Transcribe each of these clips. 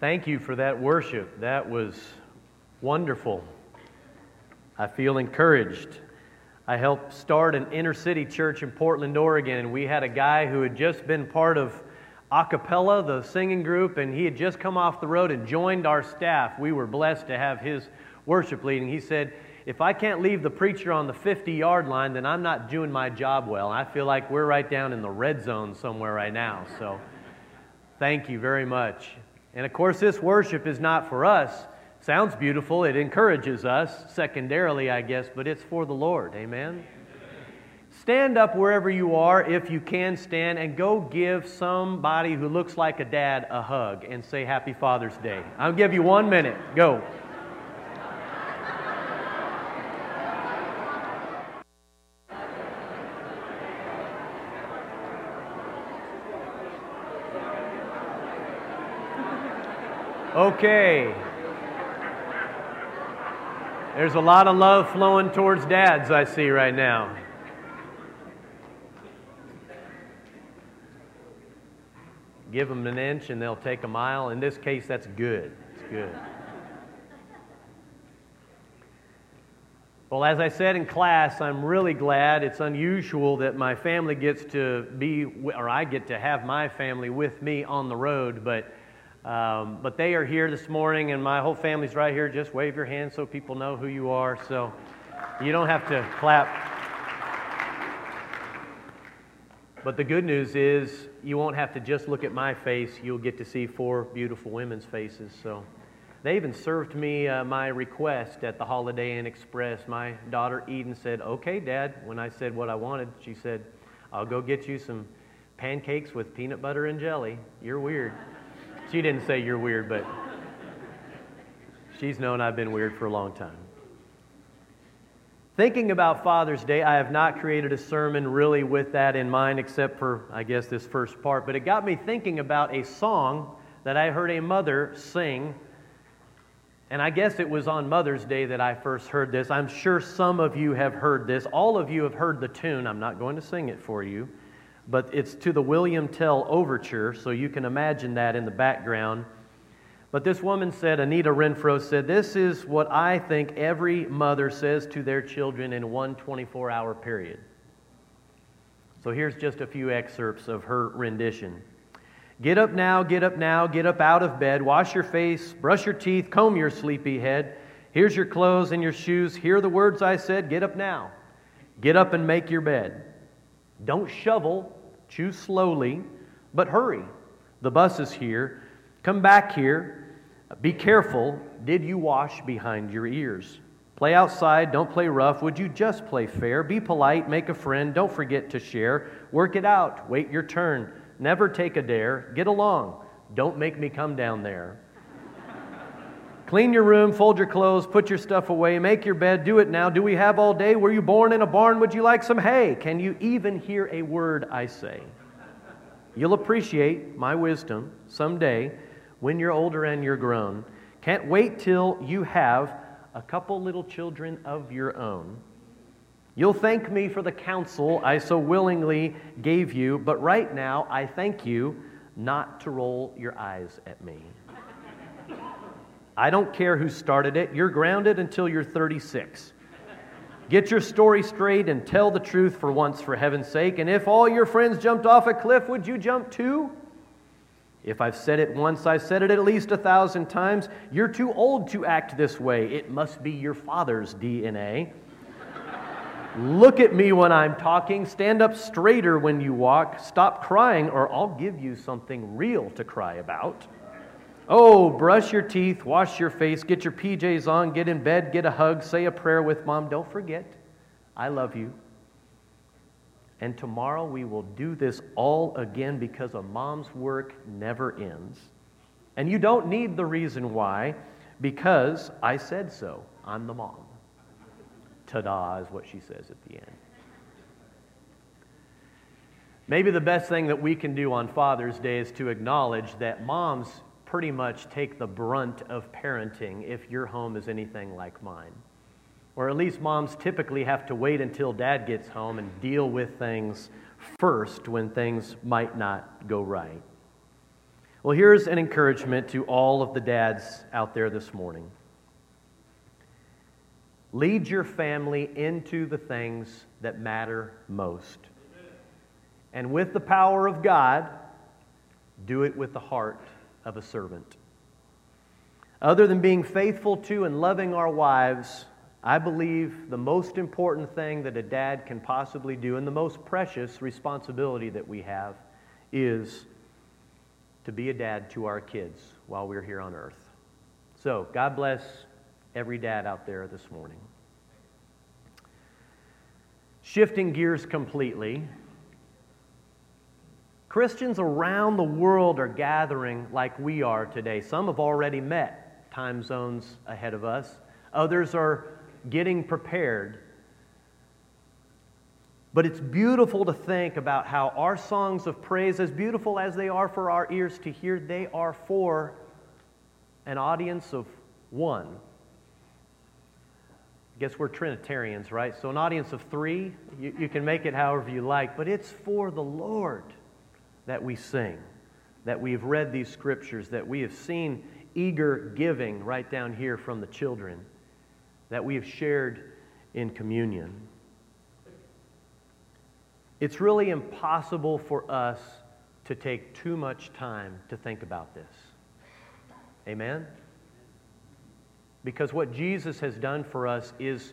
Thank you for that worship. That was wonderful. I feel encouraged. I helped start an inner city church in Portland, Oregon, and we had a guy who had just been part of Acappella, the singing group, and he had just come off the road and joined our staff. We were blessed to have his worship leading. He said, If I can't leave the preacher on the 50 yard line, then I'm not doing my job well. I feel like we're right down in the red zone somewhere right now. So thank you very much. And of course, this worship is not for us. Sounds beautiful. It encourages us, secondarily, I guess, but it's for the Lord. Amen? Stand up wherever you are, if you can stand, and go give somebody who looks like a dad a hug and say Happy Father's Day. I'll give you one minute. Go. Okay. There's a lot of love flowing towards dads, I see right now. Give them an inch and they'll take a mile. In this case, that's good. It's good. Well, as I said in class, I'm really glad. It's unusual that my family gets to be, or I get to have my family with me on the road, but um, but they are here this morning, and my whole family's right here. Just wave your hand so people know who you are. So you don't have to clap. But the good news is you won't have to just look at my face. You'll get to see four beautiful women's faces. So they even served me uh, my request at the Holiday Inn Express. My daughter Eden said, Okay, Dad. When I said what I wanted, she said, I'll go get you some pancakes with peanut butter and jelly. You're weird. She didn't say you're weird, but she's known I've been weird for a long time. Thinking about Father's Day, I have not created a sermon really with that in mind, except for, I guess, this first part. But it got me thinking about a song that I heard a mother sing. And I guess it was on Mother's Day that I first heard this. I'm sure some of you have heard this. All of you have heard the tune. I'm not going to sing it for you but it's to the William Tell Overture, so you can imagine that in the background. But this woman said, Anita Renfro said, This is what I think every mother says to their children in one 24 hour period. So here's just a few excerpts of her rendition. Get up now, get up now, get up out of bed, wash your face, brush your teeth, comb your sleepy head. Here's your clothes and your shoes. Hear the words I said. Get up now. Get up and make your bed. Don't shovel, choose slowly, but hurry. The bus is here. Come back here. Be careful. Did you wash behind your ears? Play outside, don't play rough. Would you just play fair? Be polite, make a friend, don't forget to share. Work it out, wait your turn. Never take a dare. Get along. Don't make me come down there. Clean your room, fold your clothes, put your stuff away, make your bed, do it now. Do we have all day? Were you born in a barn? Would you like some hay? Can you even hear a word I say? You'll appreciate my wisdom someday when you're older and you're grown. Can't wait till you have a couple little children of your own. You'll thank me for the counsel I so willingly gave you, but right now I thank you not to roll your eyes at me. I don't care who started it. You're grounded until you're 36. Get your story straight and tell the truth for once, for heaven's sake. And if all your friends jumped off a cliff, would you jump too? If I've said it once, I've said it at least a thousand times. You're too old to act this way. It must be your father's DNA. Look at me when I'm talking. Stand up straighter when you walk. Stop crying, or I'll give you something real to cry about. Oh, brush your teeth, wash your face, get your PJs on, get in bed, get a hug, say a prayer with mom. Don't forget, I love you. And tomorrow we will do this all again because a mom's work never ends. And you don't need the reason why, because I said so. I'm the mom. Ta da is what she says at the end. Maybe the best thing that we can do on Father's Day is to acknowledge that moms pretty much take the brunt of parenting if your home is anything like mine. Or at least moms typically have to wait until dad gets home and deal with things first when things might not go right. Well, here's an encouragement to all of the dads out there this morning. Lead your family into the things that matter most. And with the power of God, do it with the heart of a servant. Other than being faithful to and loving our wives, I believe the most important thing that a dad can possibly do, and the most precious responsibility that we have, is to be a dad to our kids while we're here on earth. So, God bless every dad out there this morning. Shifting gears completely, Christians around the world are gathering like we are today. Some have already met time zones ahead of us, others are getting prepared. But it's beautiful to think about how our songs of praise, as beautiful as they are for our ears to hear, they are for an audience of one. I guess we're Trinitarians, right? So, an audience of three, you, you can make it however you like, but it's for the Lord that we sing, that we've read these scriptures, that we have seen eager giving right down here from the children that we have shared in communion. It's really impossible for us to take too much time to think about this. Amen? Because what Jesus has done for us is,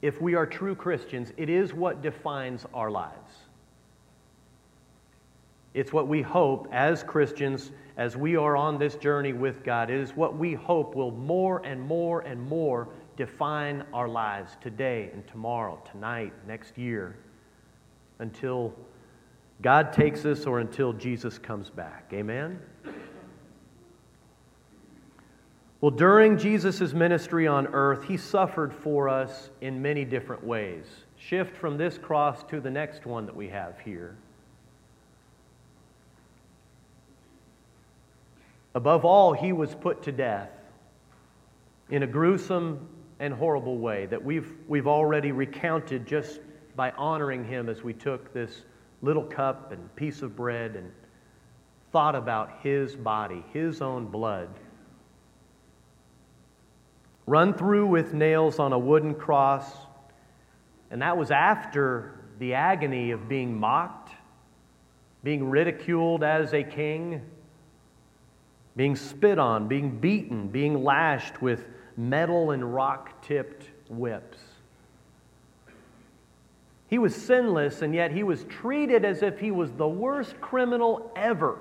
if we are true Christians, it is what defines our lives. It's what we hope as Christians as we are on this journey with God. It is what we hope will more and more and more define our lives today and tomorrow, tonight, next year, until God takes us or until Jesus comes back. Amen? Well, during Jesus' ministry on earth, he suffered for us in many different ways. Shift from this cross to the next one that we have here. Above all, he was put to death in a gruesome and horrible way that we've, we've already recounted just by honoring him as we took this little cup and piece of bread and thought about his body, his own blood. Run through with nails on a wooden cross, and that was after the agony of being mocked, being ridiculed as a king being spit on, being beaten, being lashed with metal and rock tipped whips. He was sinless, and yet he was treated as if he was the worst criminal ever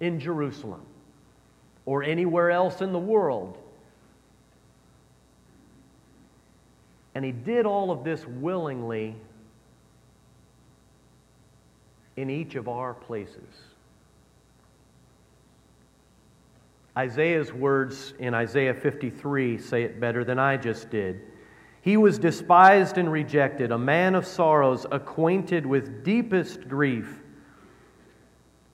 in Jerusalem or anywhere else in the world. And he did all of this willingly in each of our places. Isaiah's words in Isaiah 53 say it better than I just did. He was despised and rejected, a man of sorrows, acquainted with deepest grief.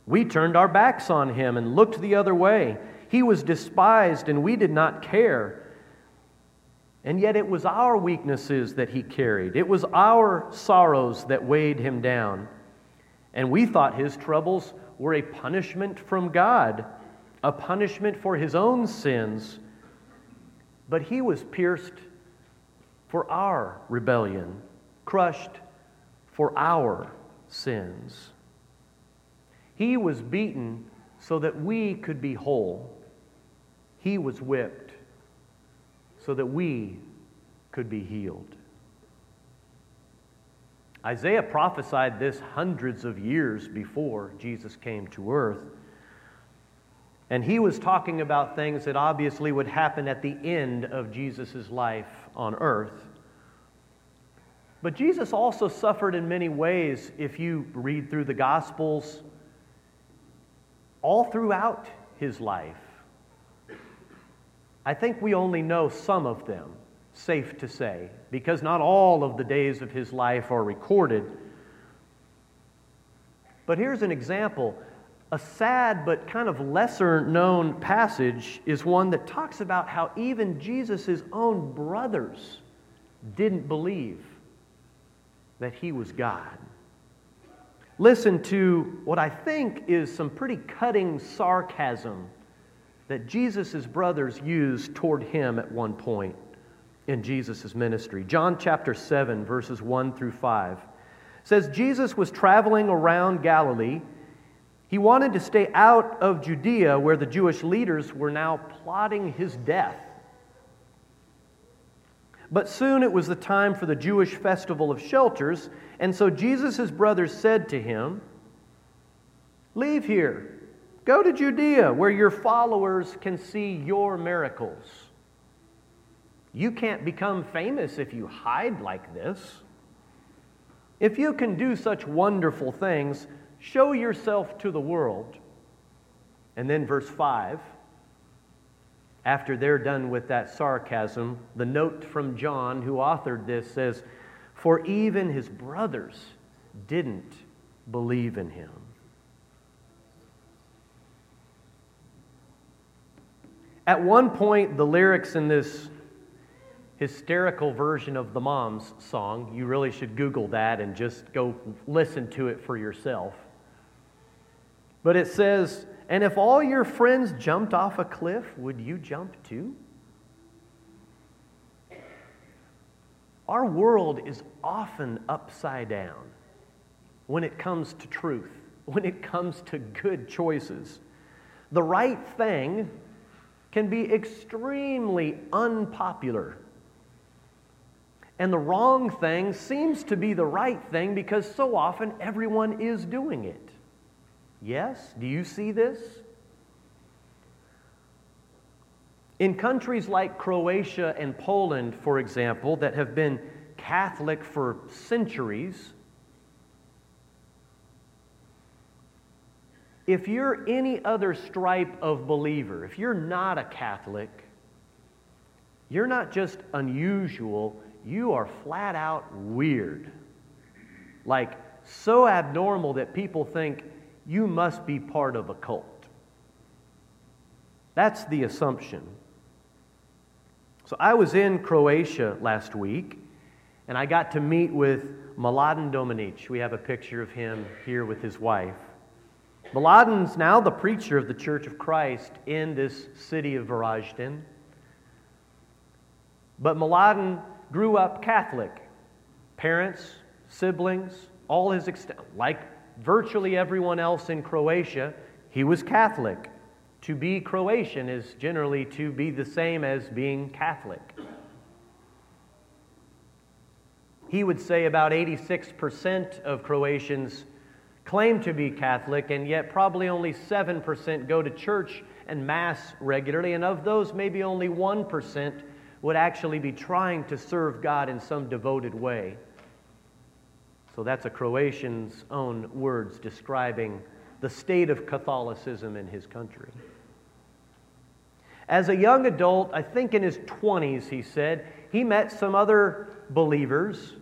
We turned our backs on him and looked the other way. He was despised, and we did not care. And yet it was our weaknesses that he carried, it was our sorrows that weighed him down. And we thought his troubles were a punishment from God a punishment for his own sins, but he was pierced for our rebellion, crushed for our sins. He was beaten so that we could be whole. He was whipped so that we could be healed. Isaiah prophesied this hundreds of years before Jesus came to earth. And he was talking about things that obviously would happen at the end of Jesus' life on earth. But Jesus also suffered in many ways, if you read through the Gospels, all throughout his life. I think we only know some of them, safe to say, because not all of the days of his life are recorded. But here's an example a sad but kind of lesser known passage is one that talks about how even Jesus' own brothers didn't believe that he was God. listen to what I think is some pretty cutting sarcasm that Jesus' brothers used toward him at one point in Jesus' ministry. John chapter 7, verses 1 through 5 says Jesus was traveling around Galilee. He wanted to stay out of Judea where the Jewish leaders were now plotting his death. But soon it was the time for the Jewish festival of shelters, and so Jesus' brothers said to him, Leave here, go to Judea, where your followers can see your miracles. You can't become famous if you hide like this. If you can do such wonderful things, show yourself to the world. And then, verse 5 after they're done with that sarcasm, the note from John, who authored this, says, For even his brothers didn't believe in him. At one point, the lyrics in this hysterical version of the mom's song, you really should Google that and just go listen to it for yourself. But it says, and if all your friends jumped off a cliff, would you jump too? Our world is often upside down when it comes to truth, when it comes to good choices. The right thing can be extremely unpopular. And the wrong thing seems to be the right thing because so often everyone is doing it. Yes? Do you see this? In countries like Croatia and Poland, for example, that have been Catholic for centuries, if you're any other stripe of believer, if you're not a Catholic, you're not just unusual, you are flat out weird. Like, so abnormal that people think you must be part of a cult. That's the assumption. So I was in Croatia last week, and I got to meet with Mladen Dominic. We have a picture of him here with his wife. Mladen's now the preacher of the Church of Christ in this city of Varaždin. But Mladen grew up Catholic. Parents, siblings, all his extent, like virtually everyone else in Croatia, he was Catholic. To be Croatian is generally to be the same as being Catholic. He would say about 86% of Croatians claim to be Catholic, and yet probably only 7% go to church and Mass regularly, and of those, maybe only 1% would actually be trying to serve God in some devoted way. So that's a Croatian's own words describing the state of Catholicism in his country. As a young adult, I think in his 20s, he said, he met some other believers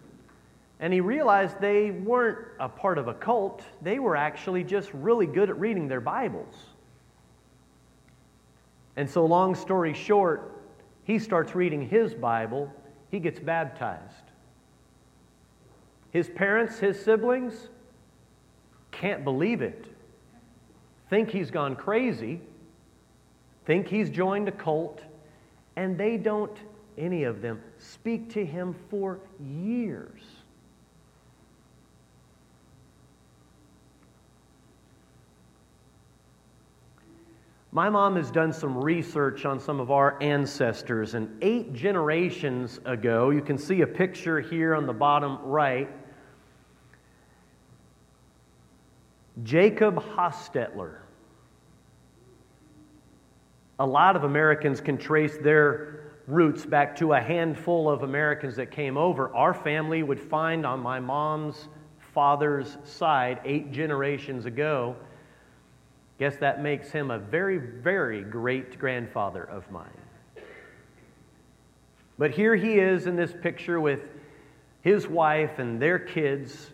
and he realized they weren't a part of a cult. They were actually just really good at reading their Bibles. And so, long story short, he starts reading his Bible, he gets baptized. His parents, his siblings, can't believe it. Think he's gone crazy, think he's joined a cult, and they don't, any of them, speak to him for years. My mom has done some research on some of our ancestors, and eight generations ago, you can see a picture here on the bottom right Jacob Hostetler. A lot of Americans can trace their roots back to a handful of Americans that came over. Our family would find on my mom's father's side eight generations ago. Guess that makes him a very, very great grandfather of mine. But here he is in this picture with his wife and their kids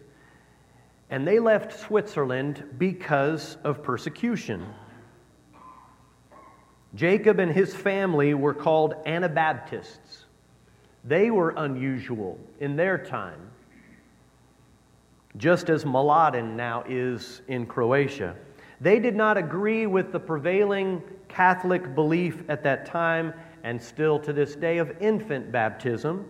and they left Switzerland because of persecution. Jacob and his family were called Anabaptists. They were unusual in their time. just as Mladen now is in Croatia. They did not agree with the prevailing Catholic belief at that time and still to this day of infant baptism.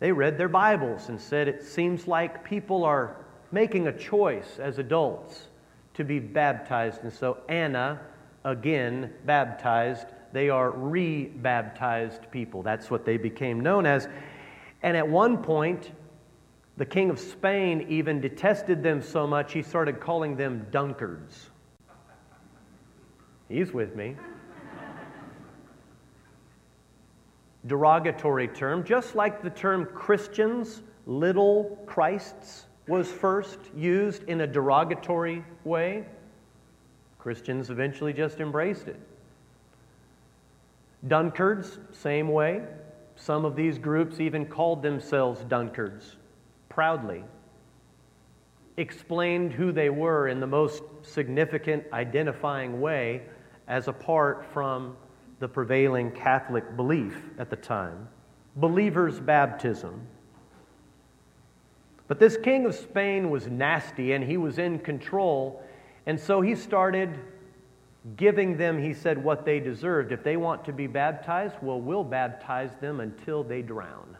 They read their Bibles and said it seems like people are making a choice as adults to be baptized. And so Anna, again, baptized. They are re baptized people. That's what they became known as. And at one point, the king of Spain even detested them so much he started calling them dunkards. He's with me. Derogatory term, just like the term Christians, little Christs, was first used in a derogatory way. Christians eventually just embraced it. Dunkards, same way. Some of these groups even called themselves Dunkards proudly, explained who they were in the most significant identifying way as apart from the prevailing Catholic belief at the time. Believer's baptism. But this king of Spain was nasty and he was in control, and so he started giving them, he said, what they deserved. If they want to be baptized, well, we'll baptize them until they drown.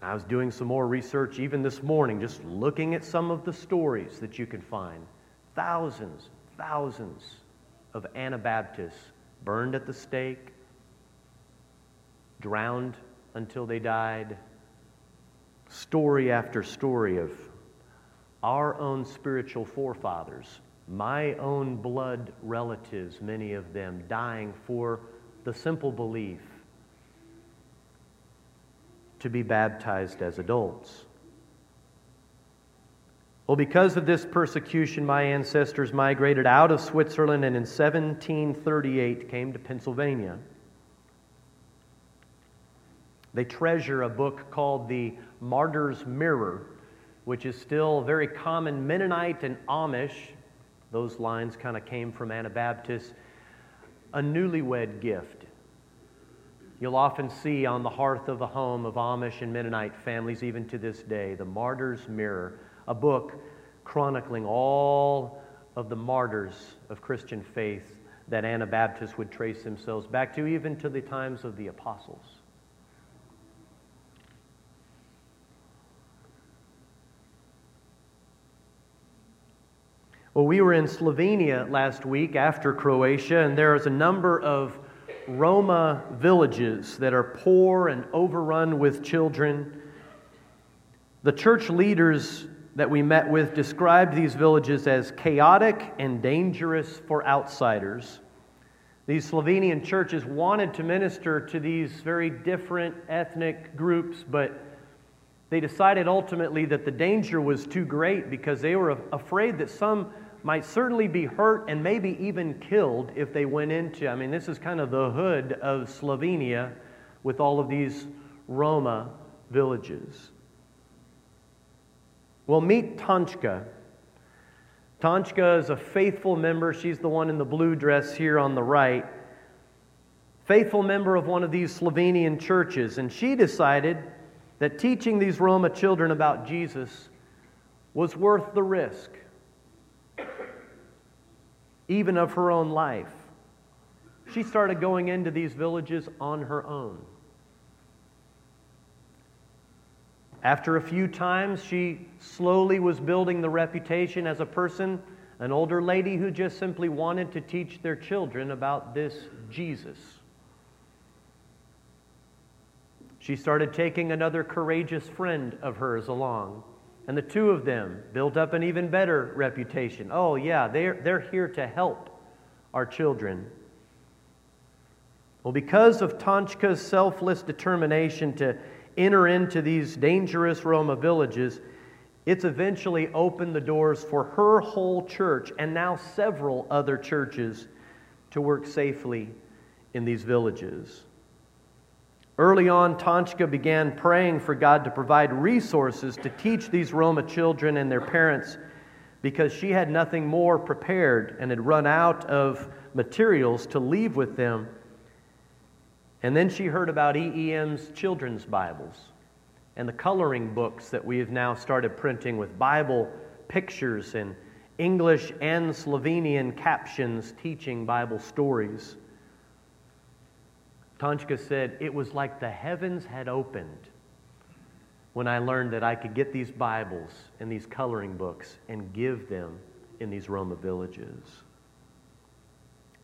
I was doing some more research even this morning, just looking at some of the stories that you can find. Thousands, thousands of Anabaptists burned at the stake, drowned until they died. Story after story of our own spiritual forefathers, my own blood relatives, many of them dying for the simple belief to be baptized as adults. Well, because of this persecution, my ancestors migrated out of Switzerland and in 1738 came to Pennsylvania. They treasure a book called the Martyr's Mirror, which is still very common Mennonite and Amish. Those lines kind of came from Anabaptists. A newlywed gift. You'll often see on the hearth of the home of Amish and Mennonite families, even to this day, The Martyr's Mirror, a book chronicling all of the martyrs of Christian faith that Anabaptists would trace themselves back to, even to the times of the apostles. Well, we were in Slovenia last week after Croatia, and there is a number of Roma villages that are poor and overrun with children. The church leaders that we met with described these villages as chaotic and dangerous for outsiders. These Slovenian churches wanted to minister to these very different ethnic groups, but they decided ultimately that the danger was too great because they were afraid that some might certainly be hurt and maybe even killed if they went into. I mean, this is kind of the hood of Slovenia with all of these Roma villages. Well, meet Tanchka. Tanchka is a faithful member. She's the one in the blue dress here on the right. Faithful member of one of these Slovenian churches. And she decided that teaching these Roma children about Jesus was worth the risk even of her own life. She started going into these villages on her own. After a few times, she slowly was building the reputation as a person, an older lady who just simply wanted to teach their children about this Jesus. She started taking another courageous friend of hers along. And the two of them built up an even better reputation. Oh, yeah, they're, they're here to help our children. Well, because of Tanchka's selfless determination to enter into these dangerous Roma villages, it's eventually opened the doors for her whole church and now several other churches to work safely in these villages. Early on, Tanchka began praying for God to provide resources to teach these Roma children and their parents because she had nothing more prepared and had run out of materials to leave with them. And then she heard about EEM's children's Bibles. and the coloring books that we have now started printing with Bible pictures and English and Slovenian captions teaching Bible stories. Tonchka said, It was like the heavens had opened when I learned that I could get these Bibles and these coloring books and give them in these Roma villages.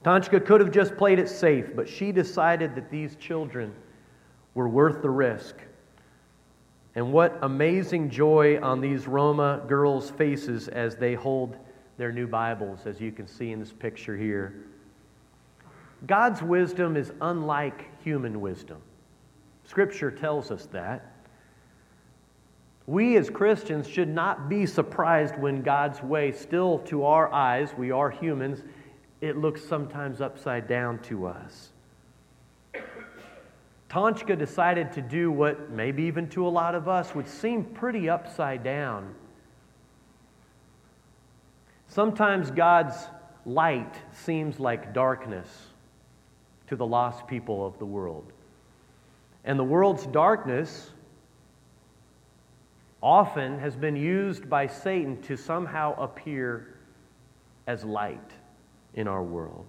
Tonchka could have just played it safe, but she decided that these children were worth the risk. And what amazing joy on these Roma girls' faces as they hold their new Bibles, as you can see in this picture here. God's wisdom is unlike human wisdom. Scripture tells us that. We as Christians should not be surprised when God's way, still to our eyes, we are humans, it looks sometimes upside down to us. Tonchka decided to do what maybe even to a lot of us would seem pretty upside down. Sometimes God's light seems like darkness to the lost people of the world. And the world's darkness often has been used by Satan to somehow appear as light in our world.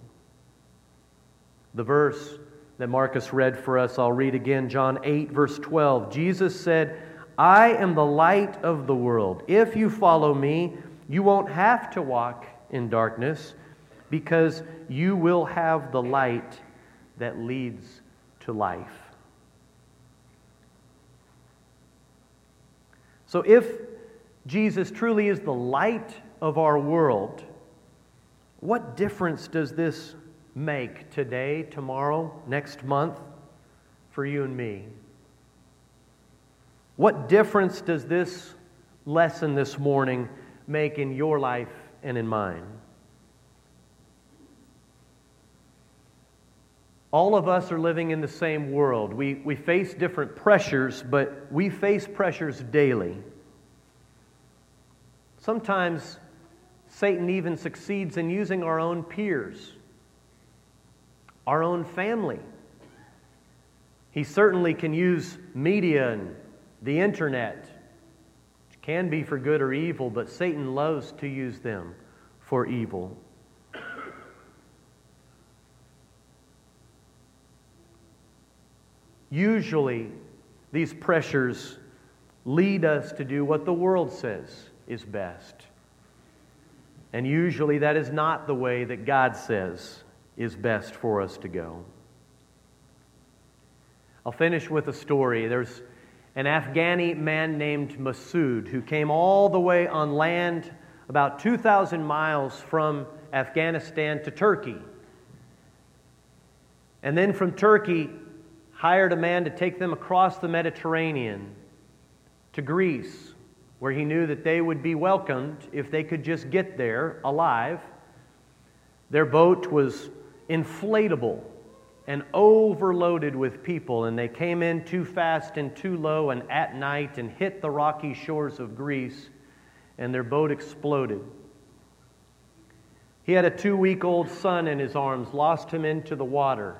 The verse that Marcus read for us. I'll read again John 8, verse 12. Jesus said, I am the light of the world. If you follow me, you won't have to walk in darkness because you will have the light that leads to life. So, if Jesus truly is the light of our world, what difference does this make today, tomorrow, next month for you and me? What difference does this lesson this morning make in your life and in mine? All of us are living in the same world. We, we face different pressures, but we face pressures daily. Sometimes Satan even succeeds in using our own peers our own family. He certainly can use media and the internet, which can be for good or evil, but Satan loves to use them for evil. Usually, these pressures lead us to do what the world says is best. And usually, that is not the way that God says is best for us to go. I'll finish with a story. There's an Afghani man named Masood who came all the way on land about 2,000 miles from Afghanistan to Turkey. And then from Turkey, hired a man to take them across the Mediterranean to Greece, where he knew that they would be welcomed if they could just get there alive. Their boat was inflatable and overloaded with people, and they came in too fast and too low and at night and hit the rocky shores of Greece, and their boat exploded. He had a two week old son in his arms, lost him into the water.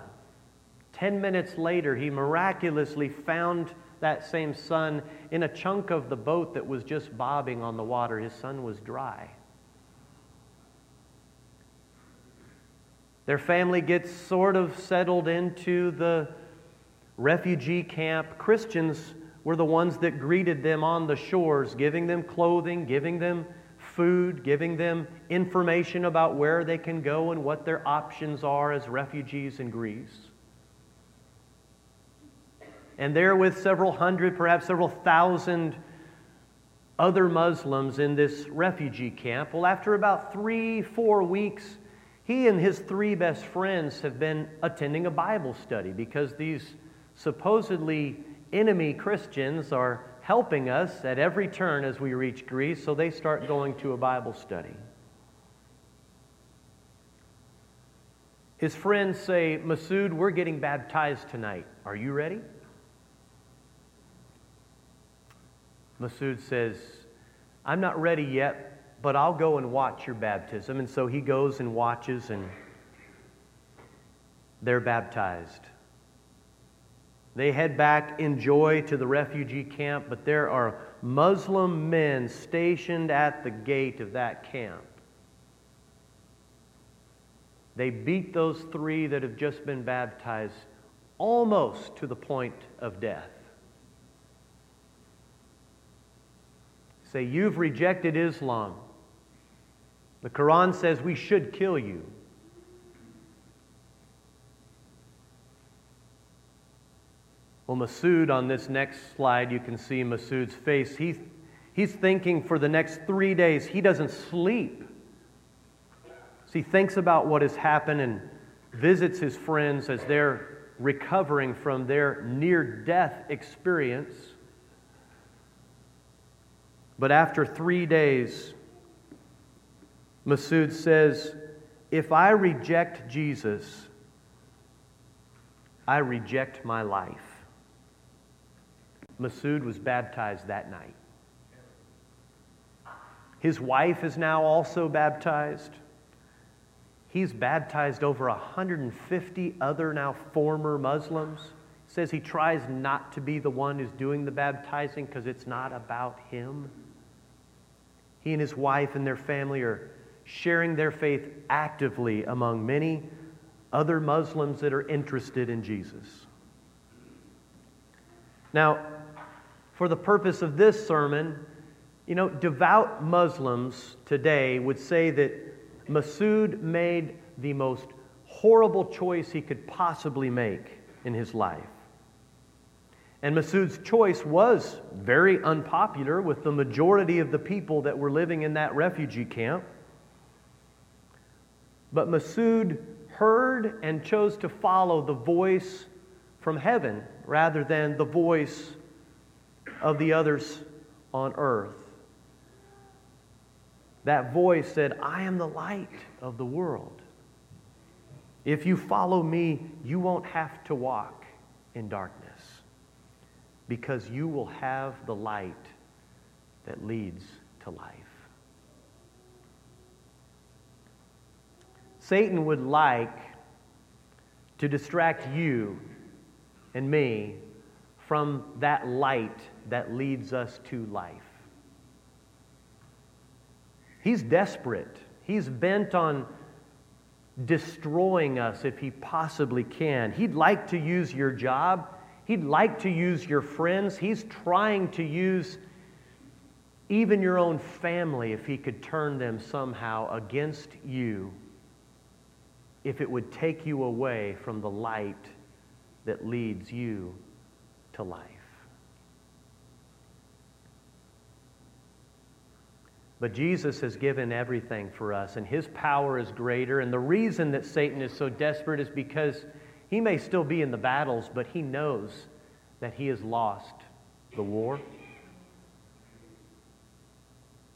Ten minutes later, he miraculously found that same son in a chunk of the boat that was just bobbing on the water. His son was dry. Their family gets sort of settled into the refugee camp. Christians were the ones that greeted them on the shores, giving them clothing, giving them food, giving them information about where they can go and what their options are as refugees in Greece. And there, with several hundred, perhaps several thousand other Muslims in this refugee camp, well, after about three, four weeks, he and his three best friends have been attending a Bible study because these supposedly enemy Christians are helping us at every turn as we reach Greece, so they start going to a Bible study. His friends say, Masood, we're getting baptized tonight. Are you ready? Masood says, I'm not ready yet, but I'll go and watch your baptism. And so he goes and watches, and they're baptized. They head back in joy to the refugee camp, but there are Muslim men stationed at the gate of that camp. They beat those three that have just been baptized almost to the point of death. Say, You've rejected Islam. The Quran says we should kill you. Well, Masood, on this next slide, you can see Masood's face. He's, he's thinking for the next three days. He doesn't sleep. So he thinks about what has happened and visits his friends as they're recovering from their near death experience. But after three days, Masood says, If I reject Jesus, I reject my life. Masood was baptized that night. His wife is now also baptized. He's baptized over 150 other now former Muslims. Says he tries not to be the one who's doing the baptizing because it's not about him. He and his wife and their family are sharing their faith actively among many other Muslims that are interested in Jesus. Now, for the purpose of this sermon, you know, devout Muslims today would say that Masood made the most horrible choice he could possibly make in his life. And Masood's choice was very unpopular with the majority of the people that were living in that refugee camp. But Masood heard and chose to follow the voice from heaven rather than the voice of the others on earth. That voice said, I am the light of the world. If you follow me, you won't have to walk in darkness because you will have the light that leads to life. Satan would like to distract you and me from that light that leads us to life. He's desperate. He's bent on destroying us if he possibly can. He'd like to use your job. He'd like to use your friends. He's trying to use even your own family if he could turn them somehow against you, if it would take you away from the light that leads you to life. But Jesus has given everything for us, and his power is greater. And the reason that Satan is so desperate is because he may still be in the battles, but he knows that he has lost the war.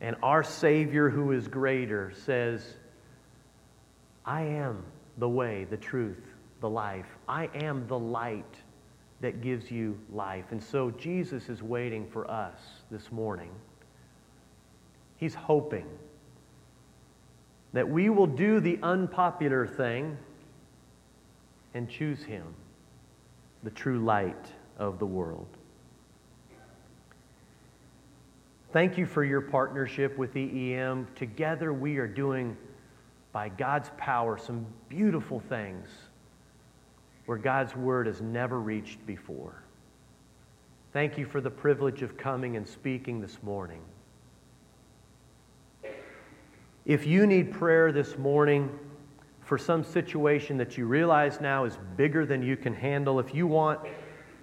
And our Savior, who is greater, says, I am the way, the truth, the life. I am the light that gives you life. And so Jesus is waiting for us this morning. He's hoping that we will do the unpopular thing and choose Him, the true light of the world. Thank you for your partnership with EEM. Together, we are doing, by God's power, some beautiful things where God's word has never reached before. Thank you for the privilege of coming and speaking this morning. If you need prayer this morning for some situation that you realize now is bigger than you can handle, if you want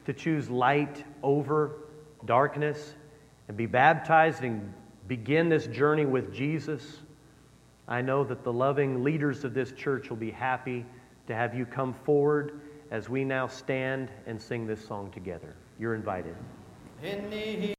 to choose light over darkness and be baptized and begin this journey with Jesus, I know that the loving leaders of this church will be happy to have you come forward as we now stand and sing this song together. You're invited.